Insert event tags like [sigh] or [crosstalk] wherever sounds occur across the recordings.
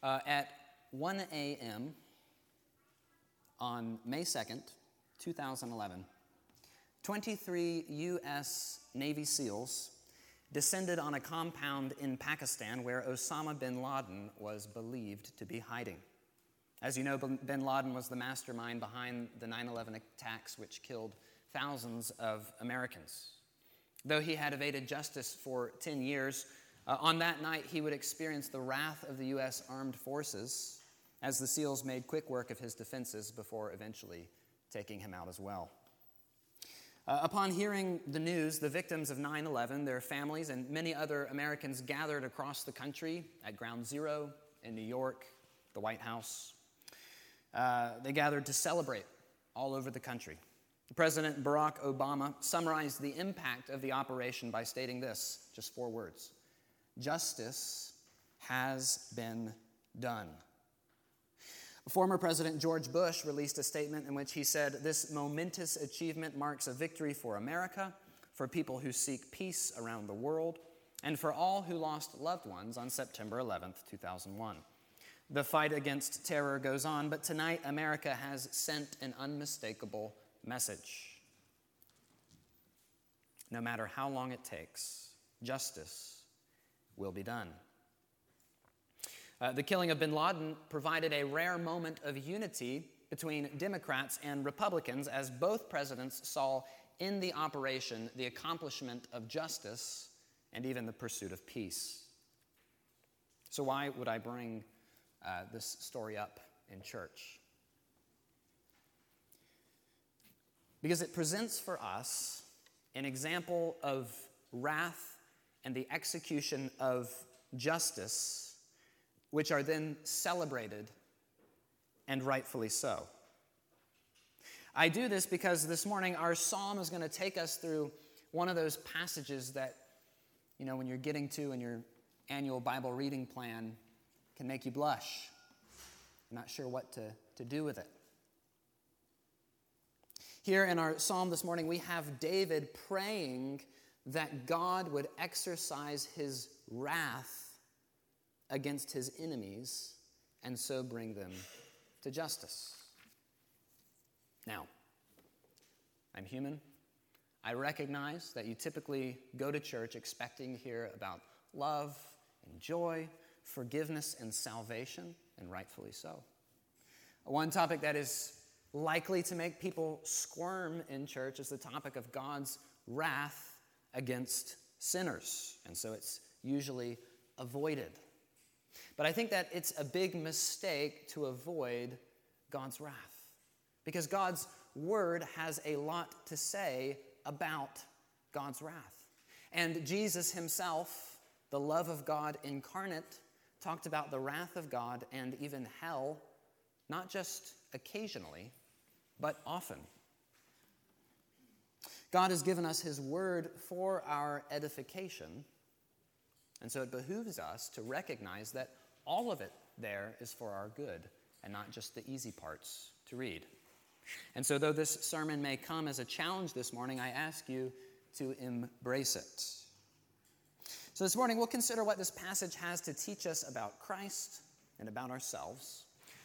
Uh, at 1 a.m. on May 2nd, 2011, 23 U.S. Navy SEALs descended on a compound in Pakistan where Osama bin Laden was believed to be hiding. As you know, bin Laden was the mastermind behind the 9 11 attacks, which killed thousands of Americans. Though he had evaded justice for 10 years, uh, on that night he would experience the wrath of the U.S. armed forces as the SEALs made quick work of his defenses before eventually taking him out as well. Uh, upon hearing the news, the victims of 9 11, their families, and many other Americans gathered across the country at Ground Zero in New York, the White House. Uh, they gathered to celebrate all over the country. President Barack Obama summarized the impact of the operation by stating this just four words Justice has been done. Former President George Bush released a statement in which he said, This momentous achievement marks a victory for America, for people who seek peace around the world, and for all who lost loved ones on September 11, 2001. The fight against terror goes on, but tonight America has sent an unmistakable message. No matter how long it takes, justice will be done. Uh, the killing of bin Laden provided a rare moment of unity between Democrats and Republicans as both presidents saw in the operation the accomplishment of justice and even the pursuit of peace. So, why would I bring uh, this story up in church? Because it presents for us an example of wrath and the execution of justice which are then celebrated, and rightfully so. I do this because this morning our psalm is going to take us through one of those passages that, you know, when you're getting to in your annual Bible reading plan, can make you blush. You're not sure what to, to do with it. Here in our psalm this morning, we have David praying that God would exercise his wrath against his enemies and so bring them to justice. Now, I'm human. I recognize that you typically go to church expecting to hear about love and joy, forgiveness and salvation, and rightfully so. One topic that is likely to make people squirm in church is the topic of God's wrath against sinners, and so it's usually avoided. But I think that it's a big mistake to avoid God's wrath. Because God's word has a lot to say about God's wrath. And Jesus himself, the love of God incarnate, talked about the wrath of God and even hell, not just occasionally, but often. God has given us his word for our edification. And so it behooves us to recognize that all of it there is for our good and not just the easy parts to read. And so, though this sermon may come as a challenge this morning, I ask you to embrace it. So, this morning we'll consider what this passage has to teach us about Christ and about ourselves.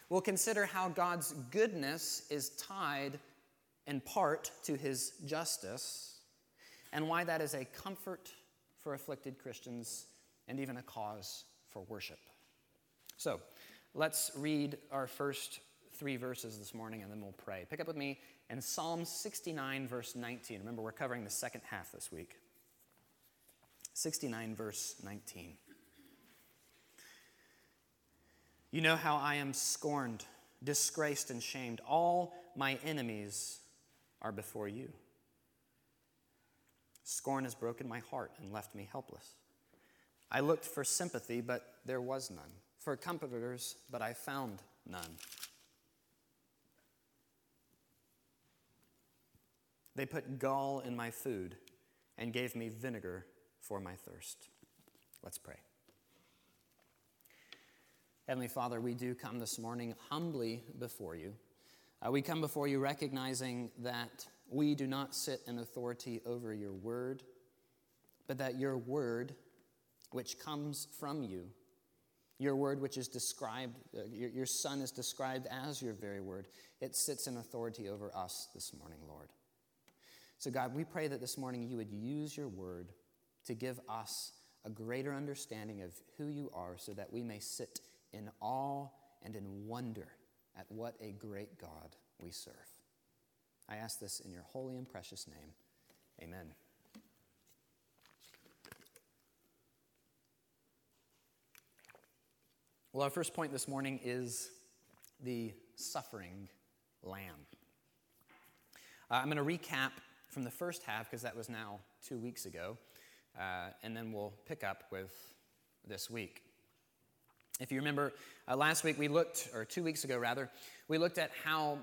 We'll consider how God's goodness is tied in part to his justice, and why that is a comfort for afflicted Christians and even a cause for worship. So let's read our first three verses this morning and then we'll pray. Pick up with me in Psalm 69, verse 19. Remember, we're covering the second half this week. 69, verse 19. You know how I am scorned, disgraced, and shamed. All my enemies are before you. Scorn has broken my heart and left me helpless. I looked for sympathy, but there was none, for comforters, but I found none. They put gall in my food and gave me vinegar for my thirst. Let's pray. Heavenly Father, we do come this morning humbly before you. Uh, we come before you recognizing that we do not sit in authority over your word, but that your word which comes from you, Your word, which is described, uh, your, your Son is described as your very word, it sits in authority over us this morning, Lord. So, God, we pray that this morning you would use your word to give us a greater understanding of who you are so that we may sit in awe and in wonder at what a great God we serve. I ask this in your holy and precious name. Amen. Well, our first point this morning is the suffering lamb. Uh, I'm going to recap from the first half because that was now two weeks ago, uh, and then we'll pick up with this week. If you remember, uh, last week we looked, or two weeks ago rather, we looked at how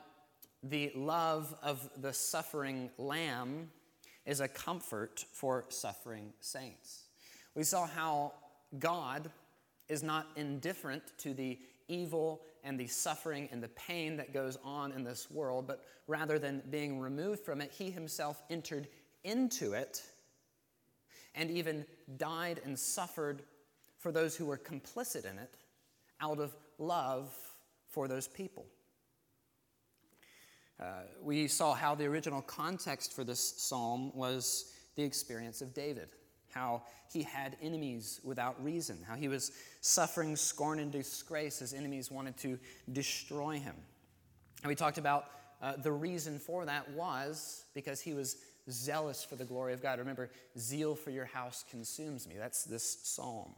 the love of the suffering lamb is a comfort for suffering saints. We saw how God is not indifferent to the evil and the suffering and the pain that goes on in this world, but rather than being removed from it, he himself entered into it and even died and suffered for those who were complicit in it out of love for those people. Uh, we saw how the original context for this psalm was the experience of David, how he had enemies without reason, how he was suffering scorn and disgrace. His enemies wanted to destroy him. And we talked about uh, the reason for that was because he was zealous for the glory of God. Remember, zeal for your house consumes me. That's this psalm.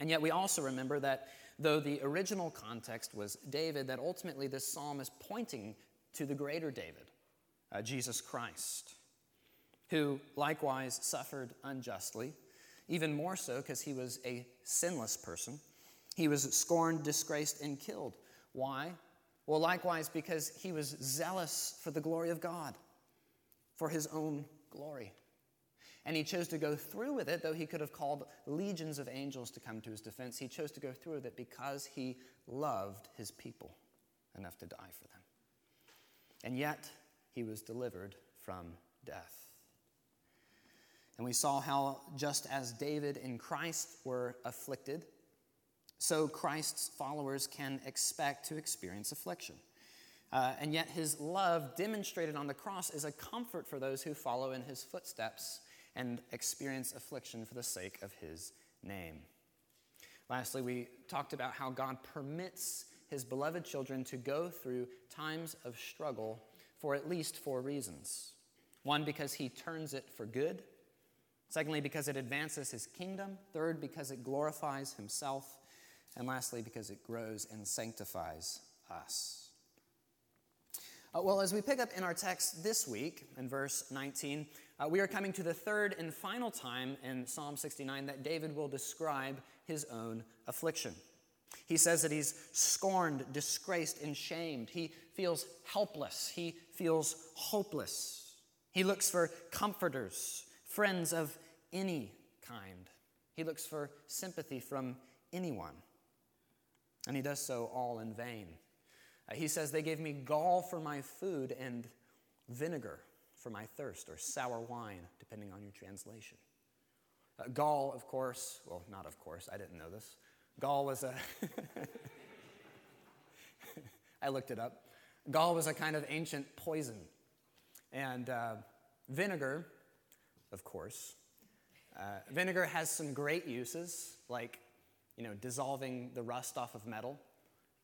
And yet, we also remember that though the original context was David, that ultimately this psalm is pointing to the greater David, uh, Jesus Christ, who likewise suffered unjustly, even more so because he was a sinless person. He was scorned, disgraced, and killed. Why? Well, likewise, because he was zealous for the glory of God, for his own glory. And he chose to go through with it, though he could have called legions of angels to come to his defense. He chose to go through with it because he loved his people enough to die for them. And yet, he was delivered from death. And we saw how, just as David and Christ were afflicted, so Christ's followers can expect to experience affliction. Uh, and yet, his love demonstrated on the cross is a comfort for those who follow in his footsteps and experience affliction for the sake of his name. Lastly, we talked about how God permits his beloved children to go through times of struggle for at least four reasons. One, because he turns it for good. Secondly, because it advances his kingdom. Third, because it glorifies himself. And lastly, because it grows and sanctifies us. Uh, well, as we pick up in our text this week, in verse 19, uh, we are coming to the third and final time in Psalm 69 that David will describe his own affliction. He says that he's scorned, disgraced, and shamed. He feels helpless. He feels hopeless. He looks for comforters, friends of any kind. He looks for sympathy from anyone. And he does so all in vain. Uh, he says, They gave me gall for my food and vinegar for my thirst, or sour wine, depending on your translation. Uh, gall, of course, well, not of course, I didn't know this. Gall was a. [laughs] I looked it up. Gall was a kind of ancient poison. And uh, vinegar, of course, uh, vinegar has some great uses, like, you know, dissolving the rust off of metal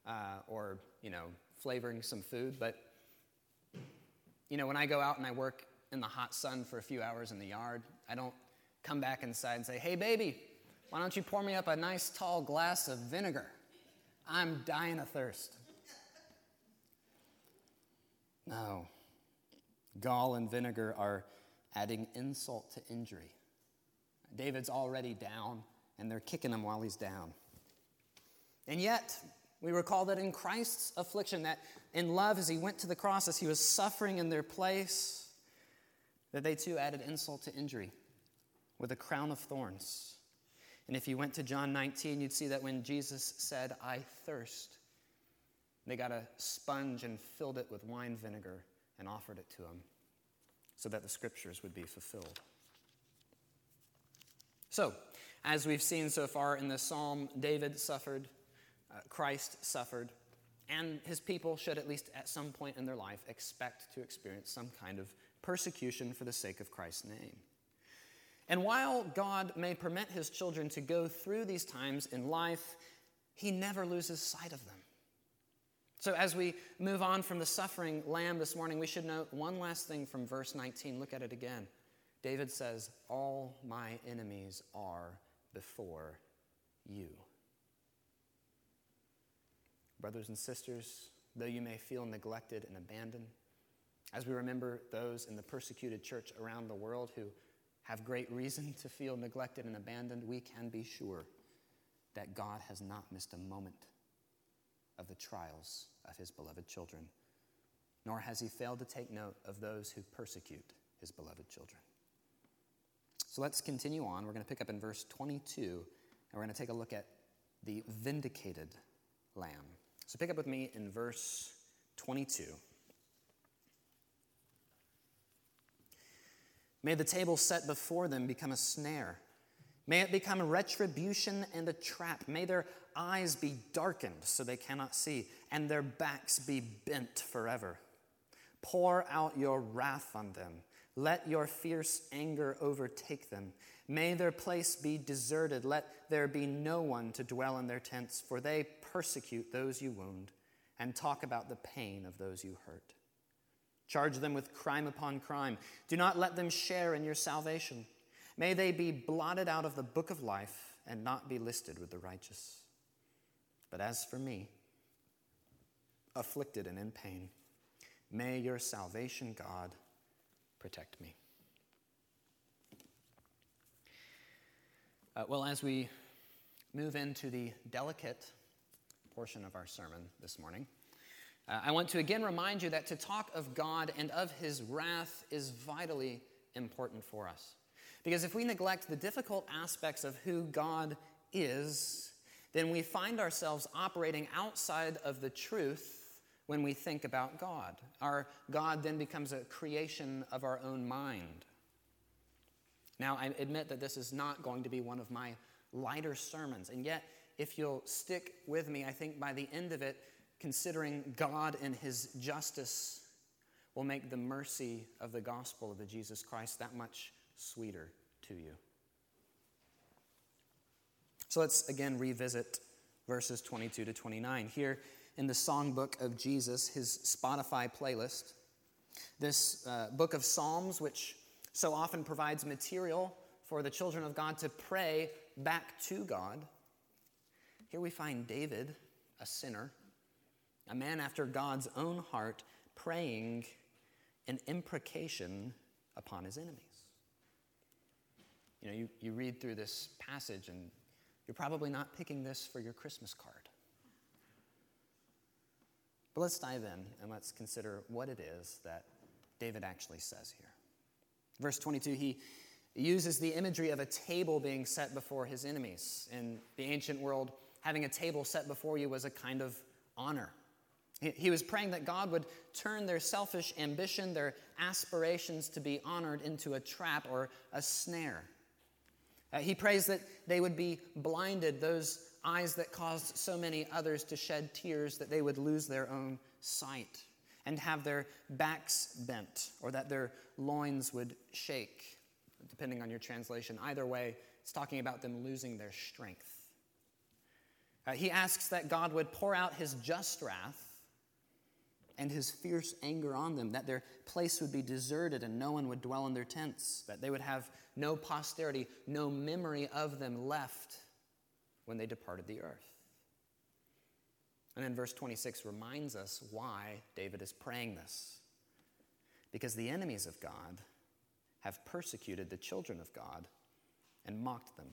uh, or, you know, flavoring some food. But you know, when I go out and I work in the hot sun for a few hours in the yard, I don't come back inside and say, hey, baby, why don't you pour me up a nice tall glass of vinegar? I'm dying of thirst. No. Gall and vinegar are adding insult to injury. David's already down, and they're kicking him while he's down. And yet, we recall that in Christ's affliction, that in love, as he went to the cross, as he was suffering in their place, that they too added insult to injury with a crown of thorns. And if you went to John 19, you'd see that when Jesus said, I thirst, they got a sponge and filled it with wine vinegar and offered it to him so that the scriptures would be fulfilled. So, As we've seen so far in this psalm, David suffered, uh, Christ suffered, and his people should, at least at some point in their life, expect to experience some kind of persecution for the sake of Christ's name. And while God may permit his children to go through these times in life, he never loses sight of them. So, as we move on from the suffering lamb this morning, we should note one last thing from verse 19. Look at it again. David says, All my enemies are before you. Brothers and sisters, though you may feel neglected and abandoned, as we remember those in the persecuted church around the world who have great reason to feel neglected and abandoned, we can be sure that God has not missed a moment of the trials of his beloved children, nor has he failed to take note of those who persecute his beloved children. So let's continue on. We're going to pick up in verse 22, and we're going to take a look at the vindicated lamb. So pick up with me in verse 22. May the table set before them become a snare. May it become a retribution and a trap. May their eyes be darkened so they cannot see, and their backs be bent forever. Pour out your wrath on them. Let your fierce anger overtake them. May their place be deserted. Let there be no one to dwell in their tents, for they persecute those you wound and talk about the pain of those you hurt. Charge them with crime upon crime. Do not let them share in your salvation. May they be blotted out of the book of life and not be listed with the righteous. But as for me, afflicted and in pain, may your salvation, God, protect me. Uh, well, as we move into the delicate portion of our sermon this morning, uh, I want to again remind you that to talk of God and of his wrath is vitally important for us. Because if we neglect the difficult aspects of who God is, then we find ourselves operating outside of the truth when we think about God. Our God then becomes a creation of our own mind. Now, I admit that this is not going to be one of my lighter sermons, and yet, if you'll stick with me, I think by the end of it, considering God and His justice will make the mercy of the gospel of the Jesus Christ that much sweeter to you. So let's again revisit verses 22 to 29. Here in the songbook of Jesus, his Spotify playlist, this uh, book of Psalms, which so often provides material for the children of God to pray back to God. Here we find David, a sinner, a man after God's own heart, praying an imprecation upon his enemies. You know, you, you read through this passage and you're probably not picking this for your Christmas card. But let's dive in and let's consider what it is that David actually says here. Verse 22, he uses the imagery of a table being set before his enemies. In the ancient world, having a table set before you was a kind of honor. He was praying that God would turn their selfish ambition, their aspirations to be honored, into a trap or a snare. Uh, he prays that they would be blinded, those eyes that caused so many others to shed tears, that they would lose their own sight and have their backs bent, or that their loins would shake, depending on your translation. Either way, it's talking about them losing their strength. Uh, he asks that God would pour out his just wrath and his fierce anger on them, that their place would be deserted and no one would dwell in their tents, that they would have no posterity, no memory of them left when they departed the earth. And then verse 26 reminds us why David is praying this. Because the enemies of God have persecuted the children of God and mocked them.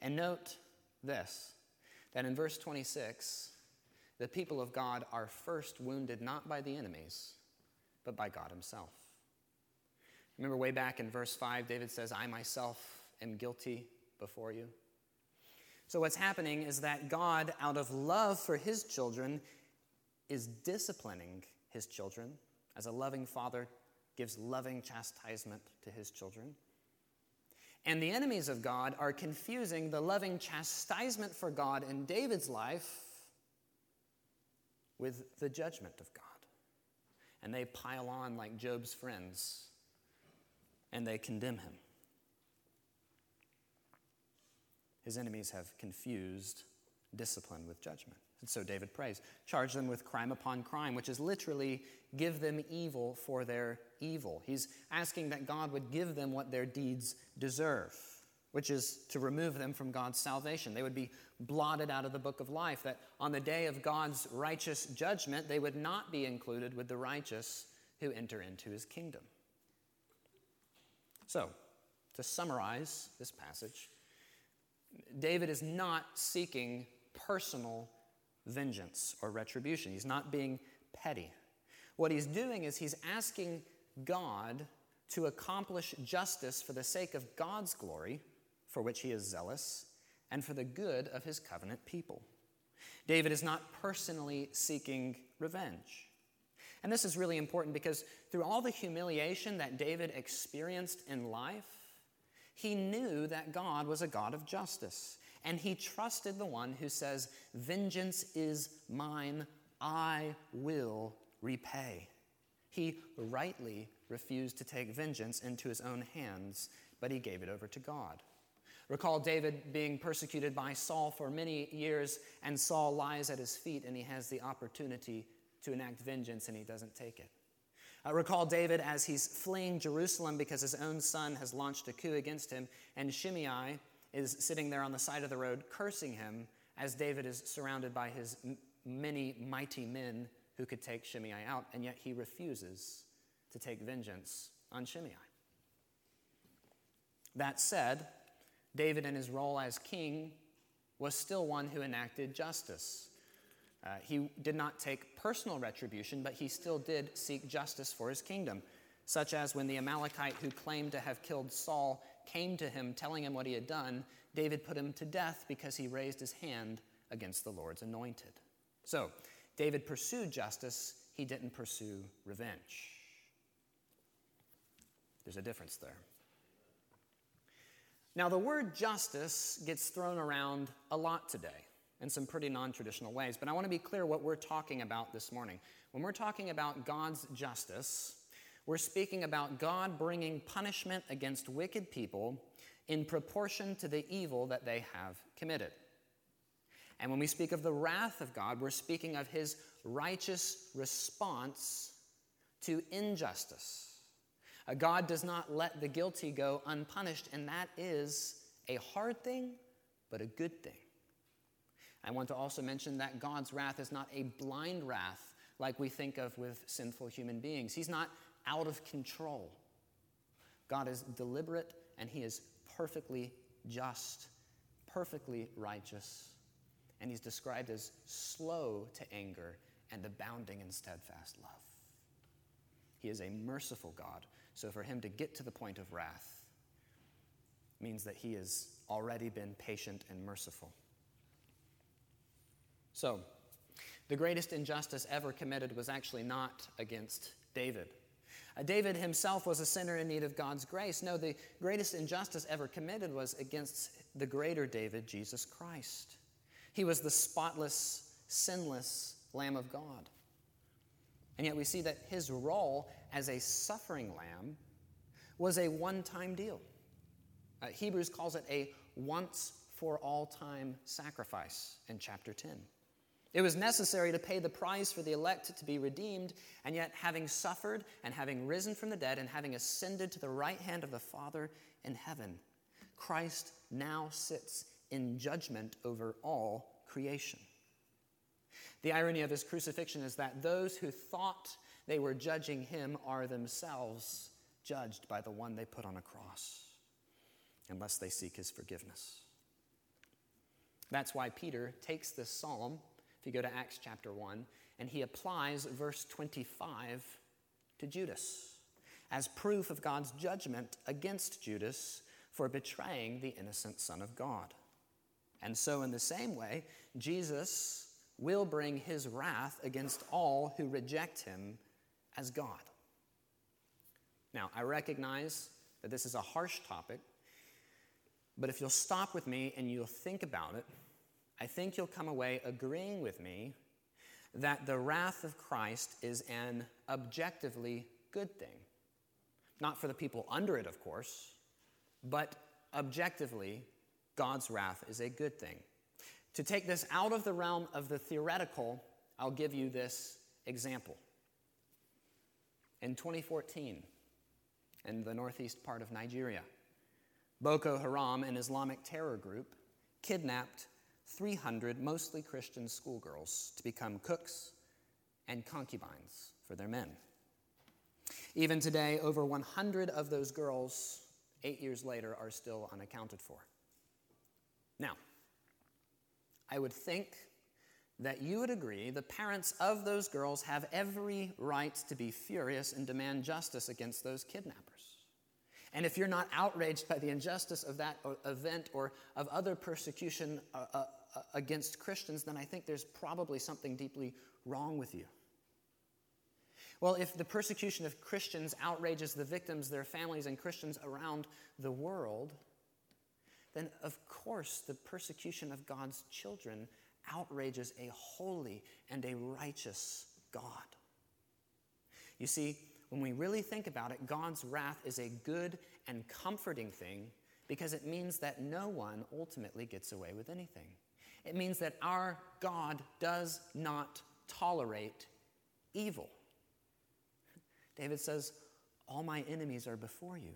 And note this that in verse 26, the people of God are first wounded not by the enemies, but by God Himself. Remember, way back in verse 5, David says, I myself am guilty before you. So, what's happening is that God, out of love for His children, is disciplining His children as a loving father gives loving chastisement to His children. And the enemies of God are confusing the loving chastisement for God in David's life with the judgment of God. And they pile on like Job's friends and they condemn him. His enemies have confused discipline with judgment. And so David prays, charge them with crime upon crime, which is literally give them evil for their evil. He's asking that God would give them what their deeds deserve, which is to remove them from God's salvation. They would be blotted out of the book of life, that on the day of God's righteous judgment, they would not be included with the righteous who enter into his kingdom. So, to summarize this passage, David is not seeking personal vengeance or retribution. He's not being petty. What he's doing is he's asking God to accomplish justice for the sake of God's glory, for which he is zealous, and for the good of his covenant people. David is not personally seeking revenge. And this is really important because through all the humiliation that David experienced in life, he knew that God was a God of justice. And he trusted the one who says, Vengeance is mine, I will repay. He rightly refused to take vengeance into his own hands, but he gave it over to God. Recall David being persecuted by Saul for many years, and Saul lies at his feet, and he has the opportunity to enact vengeance, and he doesn't take it. Uh, recall David as he's fleeing Jerusalem because his own son has launched a coup against him, and Shimei is sitting there on the side of the road cursing him as David is surrounded by his m- many mighty men who could take Shimei out, and yet he refuses to take vengeance on Shimei. That said, David, in his role as king, was still one who enacted justice. Uh, he did not take personal retribution, but he still did seek justice for his kingdom, such as when the Amalekite who claimed to have killed Saul came to him telling him what he had done, David put him to death because he raised his hand against the Lord's anointed. So, David pursued justice, he didn't pursue revenge. There's a difference there. Now, the word justice gets thrown around a lot today in some pretty non traditional ways, but I want to be clear what we're talking about this morning. When we're talking about God's justice, we're speaking about God bringing punishment against wicked people in proportion to the evil that they have committed. And when we speak of the wrath of God, we're speaking of his righteous response to injustice. God does not let the guilty go unpunished, and that is a hard thing, but a good thing. I want to also mention that God's wrath is not a blind wrath like we think of with sinful human beings. He's not out of control. God is deliberate and He is perfectly just, perfectly righteous, and He's described as slow to anger and abounding in steadfast love. He is a merciful God, so for Him to get to the point of wrath means that He has already been patient and merciful. So, the greatest injustice ever committed was actually not against David. Uh, David himself was a sinner in need of God's grace. No, the greatest injustice ever committed was against the greater David, Jesus Christ. He was the spotless, sinless Lamb of God. And yet we see that his role as a suffering lamb was a one time deal. Uh, Hebrews calls it a once for all time sacrifice in chapter 10. It was necessary to pay the price for the elect to be redeemed, and yet, having suffered and having risen from the dead and having ascended to the right hand of the Father in heaven, Christ now sits in judgment over all creation. The irony of his crucifixion is that those who thought they were judging him are themselves judged by the one they put on a cross, unless they seek his forgiveness. That's why Peter takes this psalm if you go to Acts chapter 1, and he applies verse 25 to Judas as proof of God's judgment against Judas for betraying the innocent Son of God. And so, in the same way, Jesus will bring his wrath against all who reject him as God. Now, I recognize that this is a harsh topic, But if you'll stop with me and you'll think about it, I think you'll come away agreeing with me that the wrath of Christ is an objectively good thing. Not for the people under it, of course, but objectively, God's wrath is a good thing. To take this out of the realm of the theoretical, I'll give you this example. In 2014, in the northeast part of Nigeria, Boko Haram, an Islamic terror group, kidnapped 300 mostly Christian schoolgirls to become cooks and concubines for their men. Even today, over 100 of those girls, eight years later, are still unaccounted for. Now, I would think that you would agree the parents of those girls have every right to be furious and demand justice against those kidnappers. And if you're not outraged by the injustice of that event or of other persecution uh, uh, against Christians, then I think there's probably something deeply wrong with you. Well, if the persecution of Christians outrages the victims, their families, and Christians around the world, then of course the persecution of God's children outrages a holy and a righteous God. You see, when we really think about it, God's wrath is a good and comforting thing because it means that no one ultimately gets away with anything. It means that our God does not tolerate evil. David says, All my enemies are before you.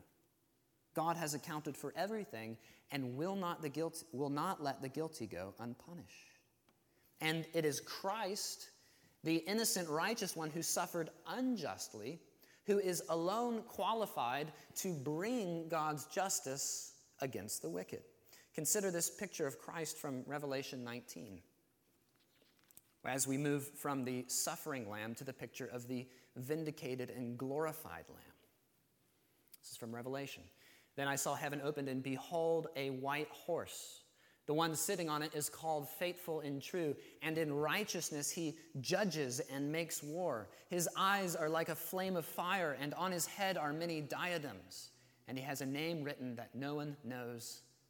God has accounted for everything and will not, the guilt, will not let the guilty go unpunished. And it is Christ, the innocent, righteous one, who suffered unjustly who is alone qualified to bring God's justice against the wicked. Consider this picture of Christ from Revelation 19. As we move from the suffering lamb to the picture of the vindicated and glorified lamb. This is from Revelation. Then I saw heaven opened, and behold, a white horse. The one sitting on it is called faithful and true, and in righteousness he judges and makes war. His eyes are like a flame of fire, and on his head are many diadems, and he has a name written that no one knows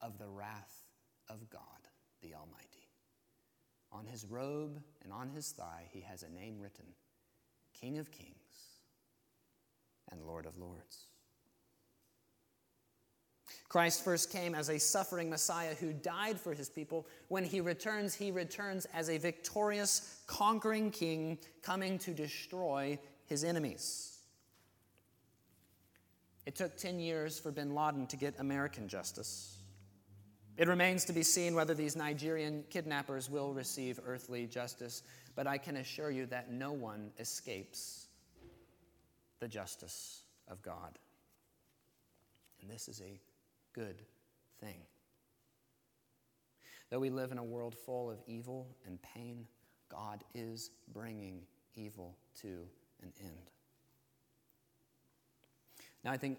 of the wrath of God the Almighty. On his robe and on his thigh, he has a name written King of Kings and Lord of Lords. Christ first came as a suffering Messiah who died for his people. When he returns, he returns as a victorious, conquering king coming to destroy his enemies. It took 10 years for bin Laden to get American justice. It remains to be seen whether these Nigerian kidnappers will receive earthly justice, but I can assure you that no one escapes the justice of God. And this is a good thing. Though we live in a world full of evil and pain, God is bringing evil to an end. Now, I think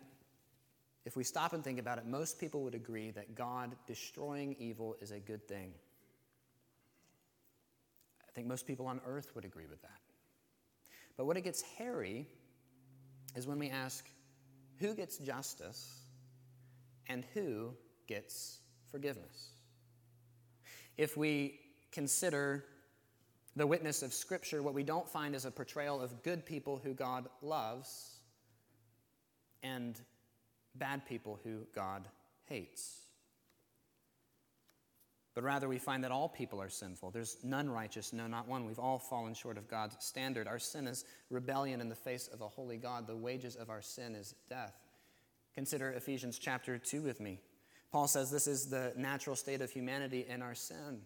if we stop and think about it, most people would agree that God destroying evil is a good thing. I think most people on earth would agree with that. But what it gets hairy is when we ask, who gets justice and who gets forgiveness. If we consider the witness of Scripture, what we don't find is a portrayal of good people who God loves and bad people who God hates. But rather, we find that all people are sinful. There's none righteous, no, not one. We've all fallen short of God's standard. Our sin is rebellion in the face of a holy God. The wages of our sin is death. Consider Ephesians chapter 2 with me. Paul says this is the natural state of humanity in our sin.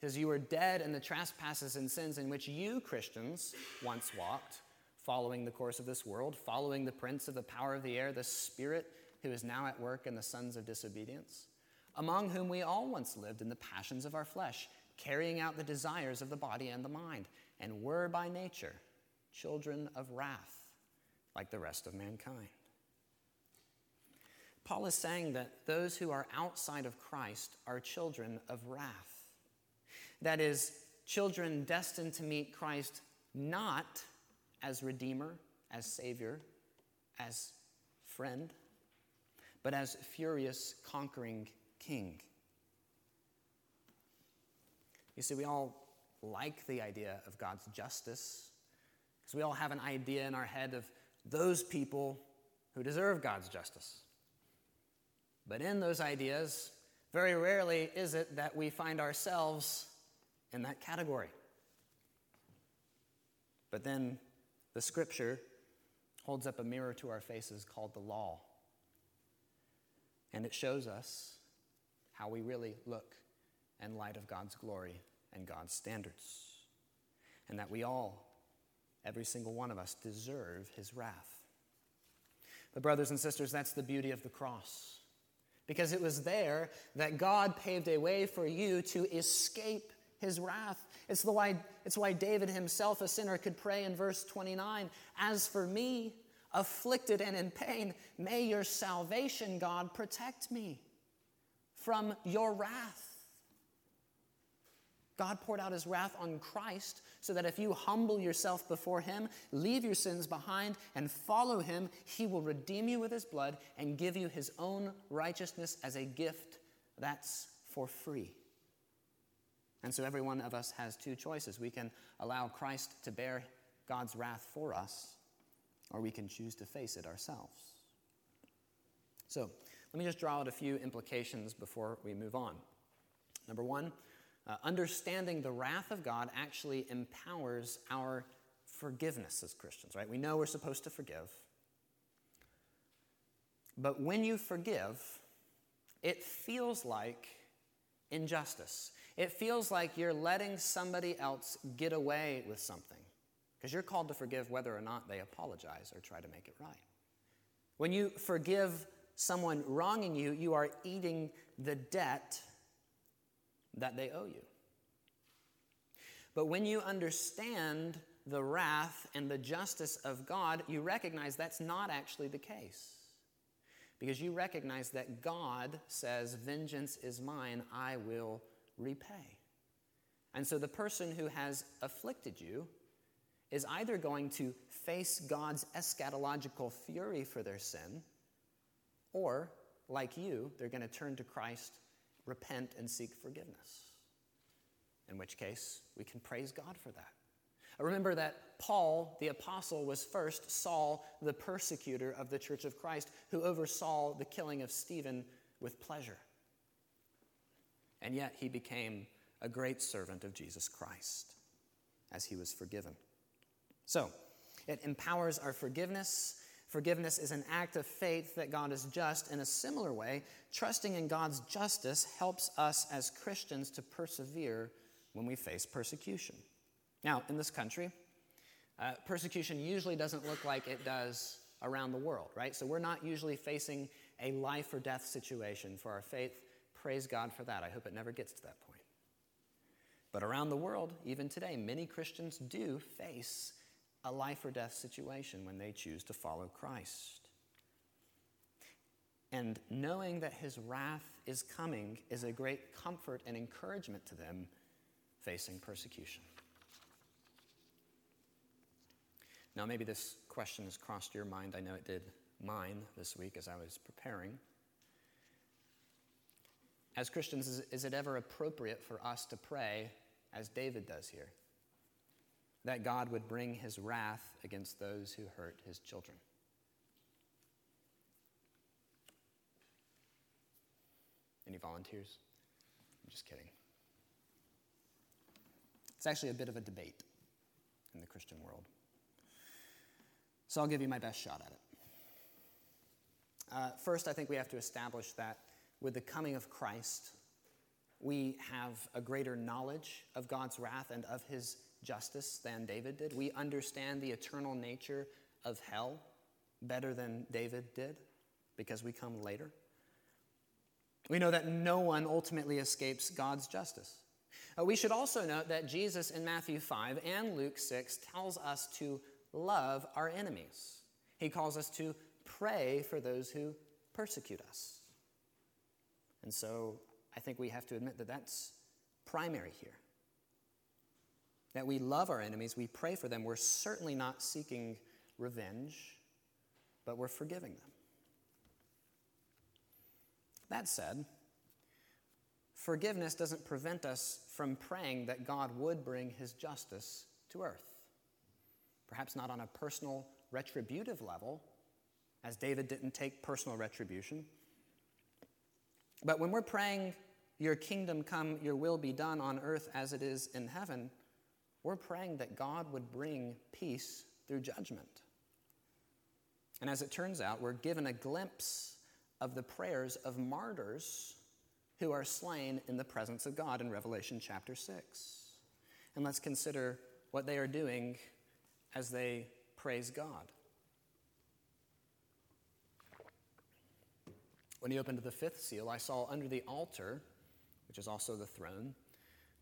Because you were dead in the trespasses and sins in which you, Christians, once walked, following the course of this world, following the prince of the power of the air, the spirit who is now at work in the sons of disobedience, among whom we all once lived in the passions of our flesh, carrying out the desires of the body and the mind, and were by nature children of wrath, like the rest of mankind. Paul is saying that those who are outside of Christ are children of wrath. That is, children destined to meet Christ not as Redeemer, as Savior, as friend, but as furious, conquering King. You see, we all like the idea of God's justice because we all have an idea in our head of those people who deserve God's justice. But in those ideas, very rarely is it that we find ourselves in that category. But then the scripture holds up a mirror to our faces called the law. And it shows us how we really look in light of God's glory and God's standards. And that we all, every single one of us, deserve his wrath. But, brothers and sisters, that's the beauty of the cross. Because it was there that God paved a way for you to escape his wrath. It's, the why, it's why David himself, a sinner, could pray in verse 29 As for me, afflicted and in pain, may your salvation, God, protect me from your wrath. God poured out his wrath on Christ so that if you humble yourself before him, leave your sins behind, and follow him, he will redeem you with his blood and give you his own righteousness as a gift that's for free. And so every one of us has two choices. We can allow Christ to bear God's wrath for us, or we can choose to face it ourselves. So let me just draw out a few implications before we move on. Number one, uh, understanding the wrath of God actually empowers our forgiveness as Christians, right? We know we're supposed to forgive. But when you forgive, it feels like injustice. It feels like you're letting somebody else get away with something because you're called to forgive whether or not they apologize or try to make it right. When you forgive someone wronging you, you are eating the debt that they owe you. But when you understand the wrath and the justice of God, you recognize that's not actually the case. Because you recognize that God says, Vengeance is mine, I will repay. And so the person who has afflicted you is either going to face God's eschatological fury for their sin, or, like you, they're going to turn to Christ, repent, and seek forgiveness. In which case, we can praise God for that. Remember that Paul, the apostle, was first Saul, the persecutor of the church of Christ, who oversaw the killing of Stephen with pleasure. And yet he became a great servant of Jesus Christ as he was forgiven. So, it empowers our forgiveness. Forgiveness is an act of faith that God is just. In a similar way, trusting in God's justice helps us as Christians to persevere when we face persecution. Now, in this country, uh, persecution usually doesn't look like it does around the world, right? So we're not usually facing a life or death situation for our faith. Praise God for that. I hope it never gets to that point. But around the world, even today, many Christians do face a life or death situation when they choose to follow Christ. And knowing that his wrath is coming is a great comfort and encouragement to them facing persecution. Now, maybe this question has crossed your mind. I know it did mine this week as I was preparing. As Christians, is, it ever appropriate for us to pray as David does here? That God would bring his wrath against those who hurt his children. Any volunteers? I'm just kidding. It's actually a bit of a debate in the Christian world. So I'll give you my best shot at it. Uh, first, I think we have to establish that with the coming of Christ, we have a greater knowledge of God's wrath and of his justice than David did. We understand the eternal nature of hell better than David did because we come later. We know that no one ultimately escapes God's justice. Uh, we should also note that Jesus in Matthew 5 and Luke 6 tells us to love our enemies. He calls us to pray for those who persecute us. And so I think we have to admit that that's primary here. That we love our enemies, we pray for them. We're certainly not seeking revenge, but we're forgiving them. That said, forgiveness doesn't prevent us from praying that God would bring his justice to earth. Perhaps not on a personal retributive level, as David didn't take personal retribution. But when we're praying, Your kingdom come, Your will be done on earth as it is in heaven, we're praying that God would bring peace through judgment. And as it turns out, we're given a glimpse of the prayers of martyrs who are slain in the presence of God in Revelation chapter 6. And let's consider what they are doing as they praise God. When he opened the fifth seal, I saw under the altar, which is also the throne,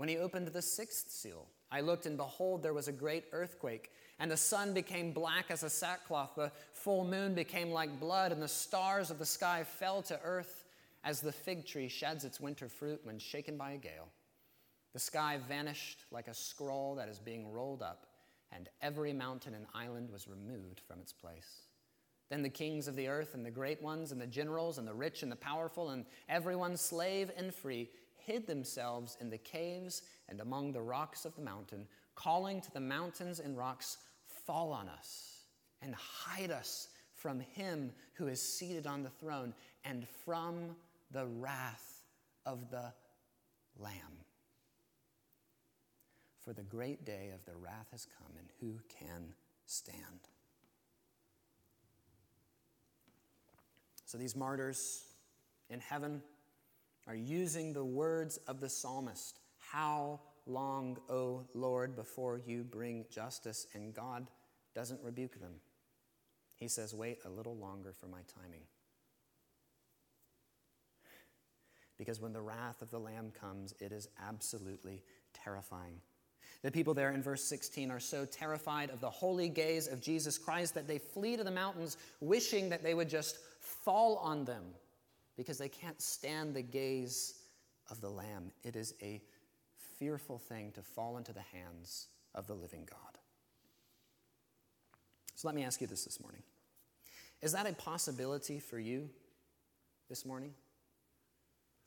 When he opened the sixth seal, I looked, and behold, there was a great earthquake, and the sun became black as a sackcloth, the full moon became like blood, and the stars of the sky fell to earth as the fig tree sheds its winter fruit when shaken by a gale. The sky vanished like a scroll that is being rolled up, and every mountain and island was removed from its place. Then the kings of the earth, and the great ones, and the generals, and the rich, and the powerful, and everyone, slave and free, hid themselves in the caves and among the rocks of the mountain, calling to the mountains and rocks, Fall on us and hide us from him who is seated on the throne and from the wrath of the Lamb. For the great day of their wrath has come, and who can stand? So these martyrs in heaven are using the words of the psalmist How long, O Lord, before you bring justice? And God doesn't rebuke them. He says, Wait a little longer for my timing. Because when the wrath of the Lamb comes, it is absolutely terrifying. The people there in verse 16 are so terrified of the holy gaze of Jesus Christ that they flee to the mountains, wishing that they would just fall on them because they can't stand the gaze of the Lamb. It is a fearful thing to fall into the hands of the living God. So let me ask you this this morning Is that a possibility for you this morning?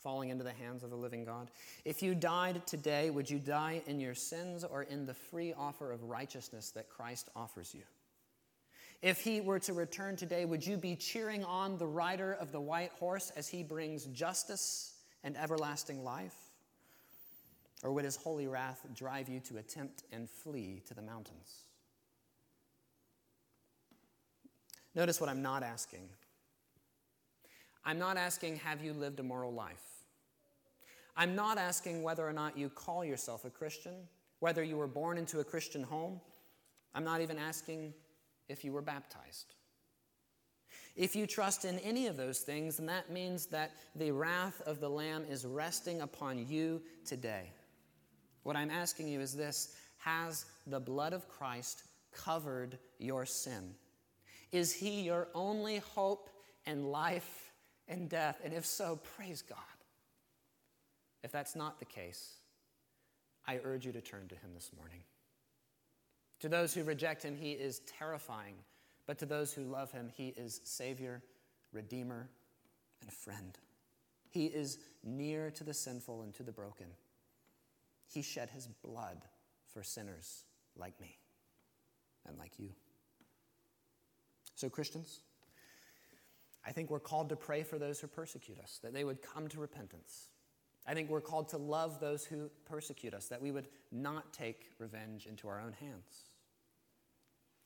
falling into the hands of the living God? If you died today, would you die in your sins or in the free offer of righteousness that Christ offers you? If he were to return today, would you be cheering on the rider of the white horse as he brings justice and everlasting life? Or would his holy wrath drive you to attempt and flee to the mountains? Notice what I'm not asking. I'm not asking, have you lived a moral life? I'm not asking whether or not you call yourself a Christian, whether you were born into a Christian home. I'm not even asking if you were baptized. If you trust in any of those things, then that means that the wrath of the Lamb is resting upon you today. What I'm asking you is this Has the blood of Christ covered your sin? Is he your only hope and life and death? And if so, praise God. If that's not the case, I urge you to turn to him this morning. To those who reject him, he is terrifying, but to those who love him, he is Savior, Redeemer, and friend. He is near to the sinful and to the broken. He shed his blood for sinners like me and like you. So, Christians, I think we're called to pray for those who persecute us, that they would come to repentance. I think we're called to love those who persecute us, that we would not take revenge into our own hands.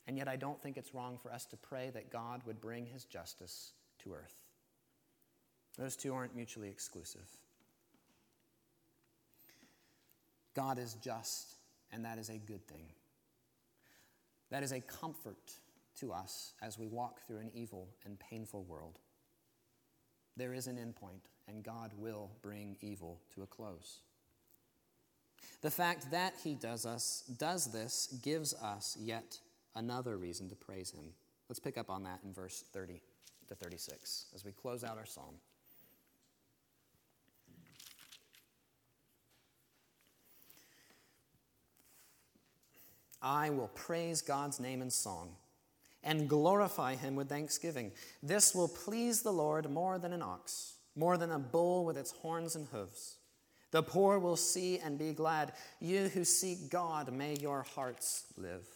And yet, I don't think it's wrong for us to pray that God would bring his justice to earth. Those two aren't mutually exclusive. God is just, and that is a good thing. That is a comfort to us as we walk through an evil and painful world. There is an endpoint, and God will bring evil to a close. The fact that he does us does this gives us yet another reason to praise him. Let's pick up on that in verse 30 to 36 as we close out our psalm. I will praise God's name in song and glorify him with thanksgiving. This will please the Lord more than an ox, more than a bull with its horns and hooves. The poor will see and be glad. You who seek God, may your hearts live.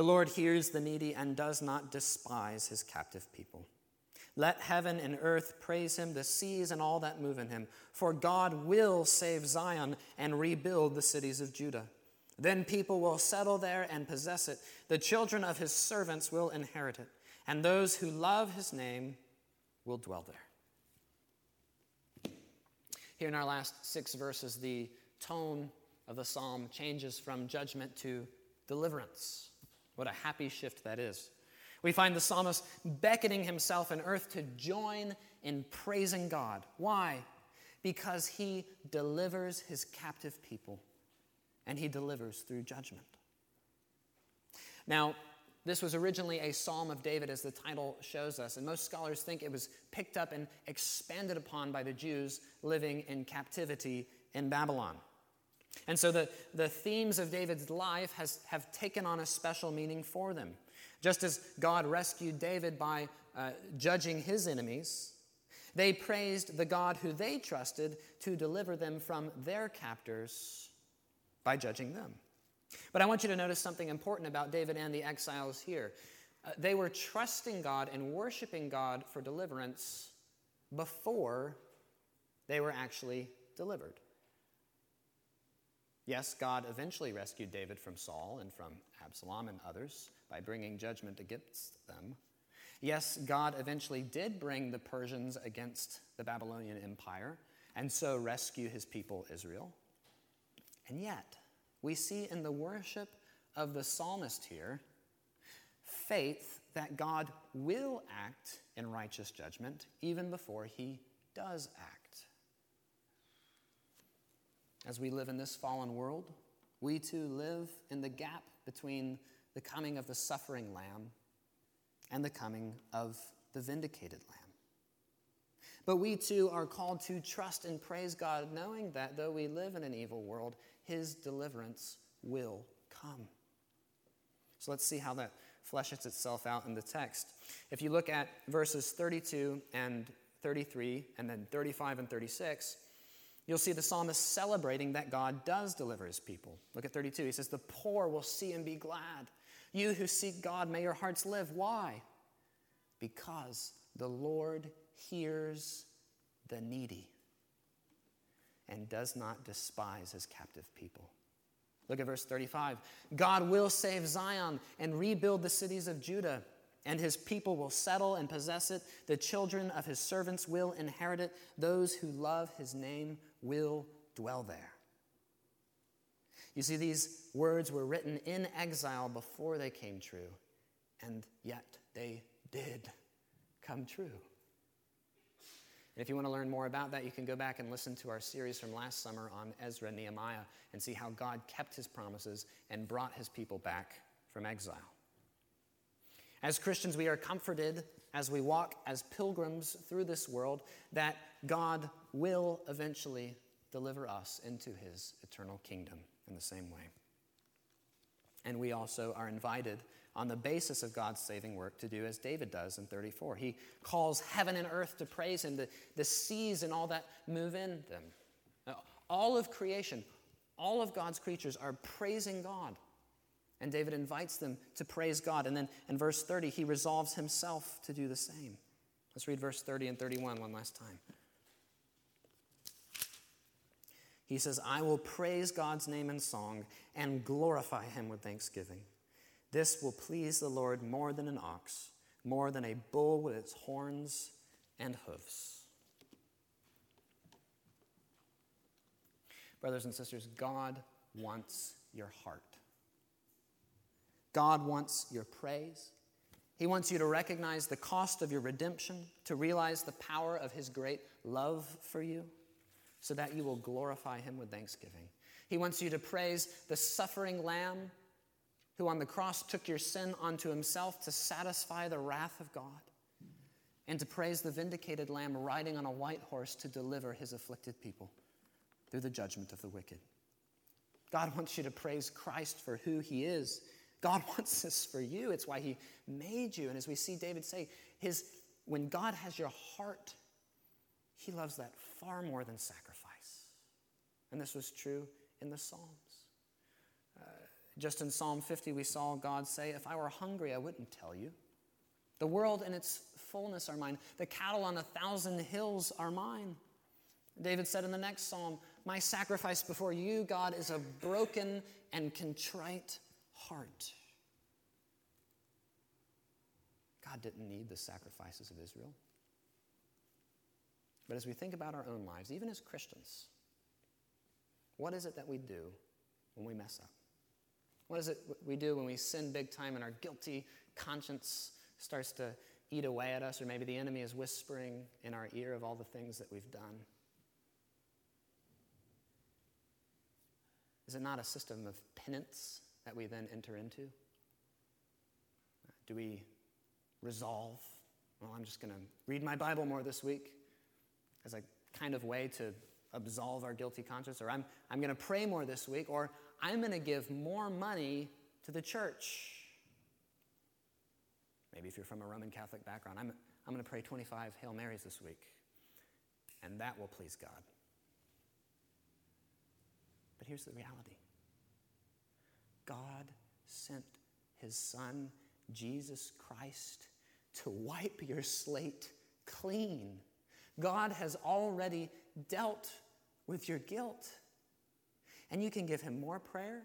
The Lord hears the needy and does not despise his captive people. Let heaven and earth praise him, the seas and all that move in him. For God will save Zion and rebuild the cities of Judah. Then people will settle there and possess it. The children of his servants will inherit it, and those who love his name will dwell there. Here in our last six verses, the tone of the psalm changes from judgment to deliverance. What a happy shift that is. We find the psalmist beckoning himself and earth to join in praising God. Why? Because he delivers his captive people and he delivers through judgment. Now, this was originally a Psalm of David, as the title shows us, and most scholars think it was picked up and expanded upon by the Jews living in captivity in Babylon. And so the, the themes of David's life has, have taken on a special meaning for them. Just as God rescued David by uh, judging his enemies, they praised the God who they trusted to deliver them from their captors by judging them. But I want you to notice something important about David and the exiles here. Uh, they were trusting God and worshiping God for deliverance before they were actually delivered. Yes, God eventually rescued David from Saul and from Absalom and others by bringing judgment against them. Yes, God eventually did bring the Persians against the Babylonian Empire and so rescue his people Israel. And yet, we see in the worship of the psalmist here faith that God will act in righteous judgment even before he does act. As we live in this fallen world, we too live in the gap between the coming of the suffering lamb and the coming of the vindicated lamb. But we too are called to trust and praise God, knowing that though we live in an evil world, his deliverance will come. So let's see how that fleshes itself out in the text. If you look at verses 32 and 33, and then 35 and 36, you'll see the psalmist celebrating that God does deliver his people. Look at 32. He says, The poor will see and be glad. You who seek God, may your hearts live. Why? Because the Lord hears the needy and does not despise his captive people. Look at verse 35. God will save Zion and rebuild the cities of Judah, and his people will settle and possess it. The children of his servants will inherit it. Those who love his name will dwell there. You see, these words were written in exile before they came true, and yet they did come true. And if you want to learn more about that, you can go back and listen to our series from last summer on Ezra Nehemiah and see how God kept his promises and brought his people back from exile. As Christians, we are comforted as we walk as pilgrims through this world that God will eventually deliver us into his eternal kingdom in the same way. And we also are invited on the basis of God's saving work to do as David does in 34. He calls heaven and earth to praise him, the, the seas and all that move in them. All of creation, all of God's creatures are praising God. And David invites them to praise God. And then in verse 30, he resolves himself to do the same. Let's read verse 30 and 31 one last time. He says, I will praise God's name in song and glorify him with thanksgiving. This will please the Lord more than an ox, more than a bull with its horns and hooves. Brothers and sisters, God wants your heart. God wants your praise. He wants you to recognize the cost of your redemption, to realize the power of His great love for you, so that you will glorify Him with thanksgiving. He wants you to praise the suffering Lamb who on the cross took your sin onto Himself to satisfy the wrath of God, and to praise the vindicated Lamb riding on a white horse to deliver His afflicted people through the judgment of the wicked. God wants you to praise Christ for who He is God [laughs] wants this for you. It's why He made you. And as we see David say, his, when God has your heart, He loves that far more than sacrifice. And this was true in the Psalms. Uh, just in Psalm 50, we saw God say, If I were hungry, I wouldn't tell you. The world and its fullness are mine. The cattle on a thousand hills are mine. David said in the next psalm, My sacrifice before you, God, is a broken and contrite heart. God didn't need the sacrifices of Israel. But as we think about our own lives, even as Christians, what is it that we do when we mess up? What is it we do when we sin big time and our guilty conscience starts to eat away at us, or maybe the enemy is whispering in our ear of all the things that we've done? Is it not a system of penance that we then enter into? Do we resolve, well, I'm just going to read my Bible more this week as a kind of way to absolve our guilty conscience? Or I'm, I'm going to pray more this week? Or I'm going to give more money to the church? Maybe if you're from a Roman Catholic background, I'm, I'm going to pray 25 Hail Marys this week, and that will please God. But here's the reality God sent his son, Jesus Christ, to wipe your slate clean. God has already dealt with your guilt. And you can give him more prayer.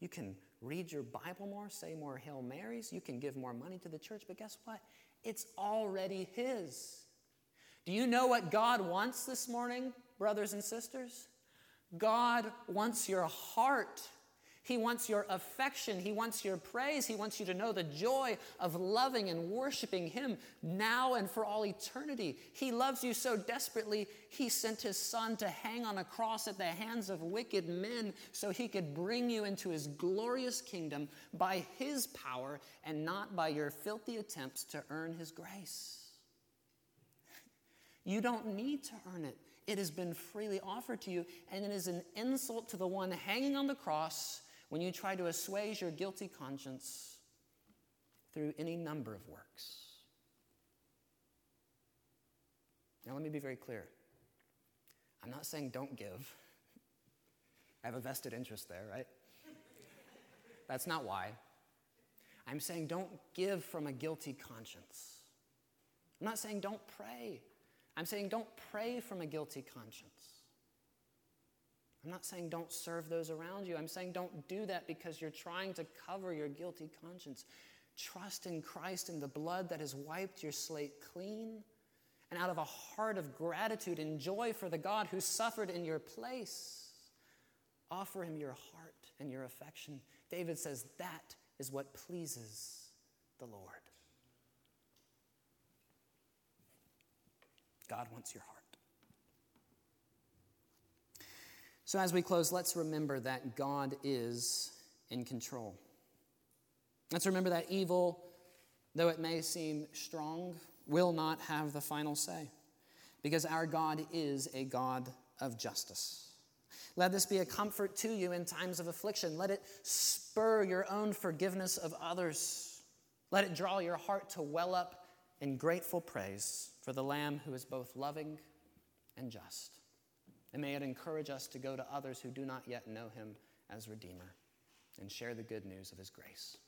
You can read your Bible more, say more Hail Marys. You can give more money to the church. But guess what? It's already his. Do you know what God wants this morning, brothers and sisters? God wants your heart. He wants your affection. He wants your praise. He wants you to know the joy of loving and worshiping Him now and for all eternity. He loves you so desperately, He sent His Son to hang on a cross at the hands of wicked men so He could bring you into His glorious kingdom by His power and not by your filthy attempts to earn His grace. You don't need to earn it. It has been freely offered to you, and it is an insult to the one hanging on the cross when you try to assuage your guilty conscience through any number of works. Now, let me be very clear. I'm not saying don't give. I have a vested interest there, right? That's not why. I'm saying don't give from a guilty conscience. I'm not saying don't pray. I'm saying don't pray from a guilty conscience. I'm not saying don't serve those around you. I'm saying don't do that because you're trying to cover your guilty conscience. Trust in Christ and the blood that has wiped your slate clean. And out of a heart of gratitude and joy for the God who suffered in your place, offer him your heart and your affection. David says that is what pleases the Lord. God wants your heart. So, as we close, let's remember that God is in control. Let's remember that evil, though it may seem strong, will not have the final say, because our God is a God of justice. Let this be a comfort to you in times of affliction. Let it spur your own forgiveness of others. Let it draw your heart to well up in grateful praise for the Lamb who is both loving and just. And may it encourage us to go to others who do not yet know him as Redeemer and share the good news of his grace.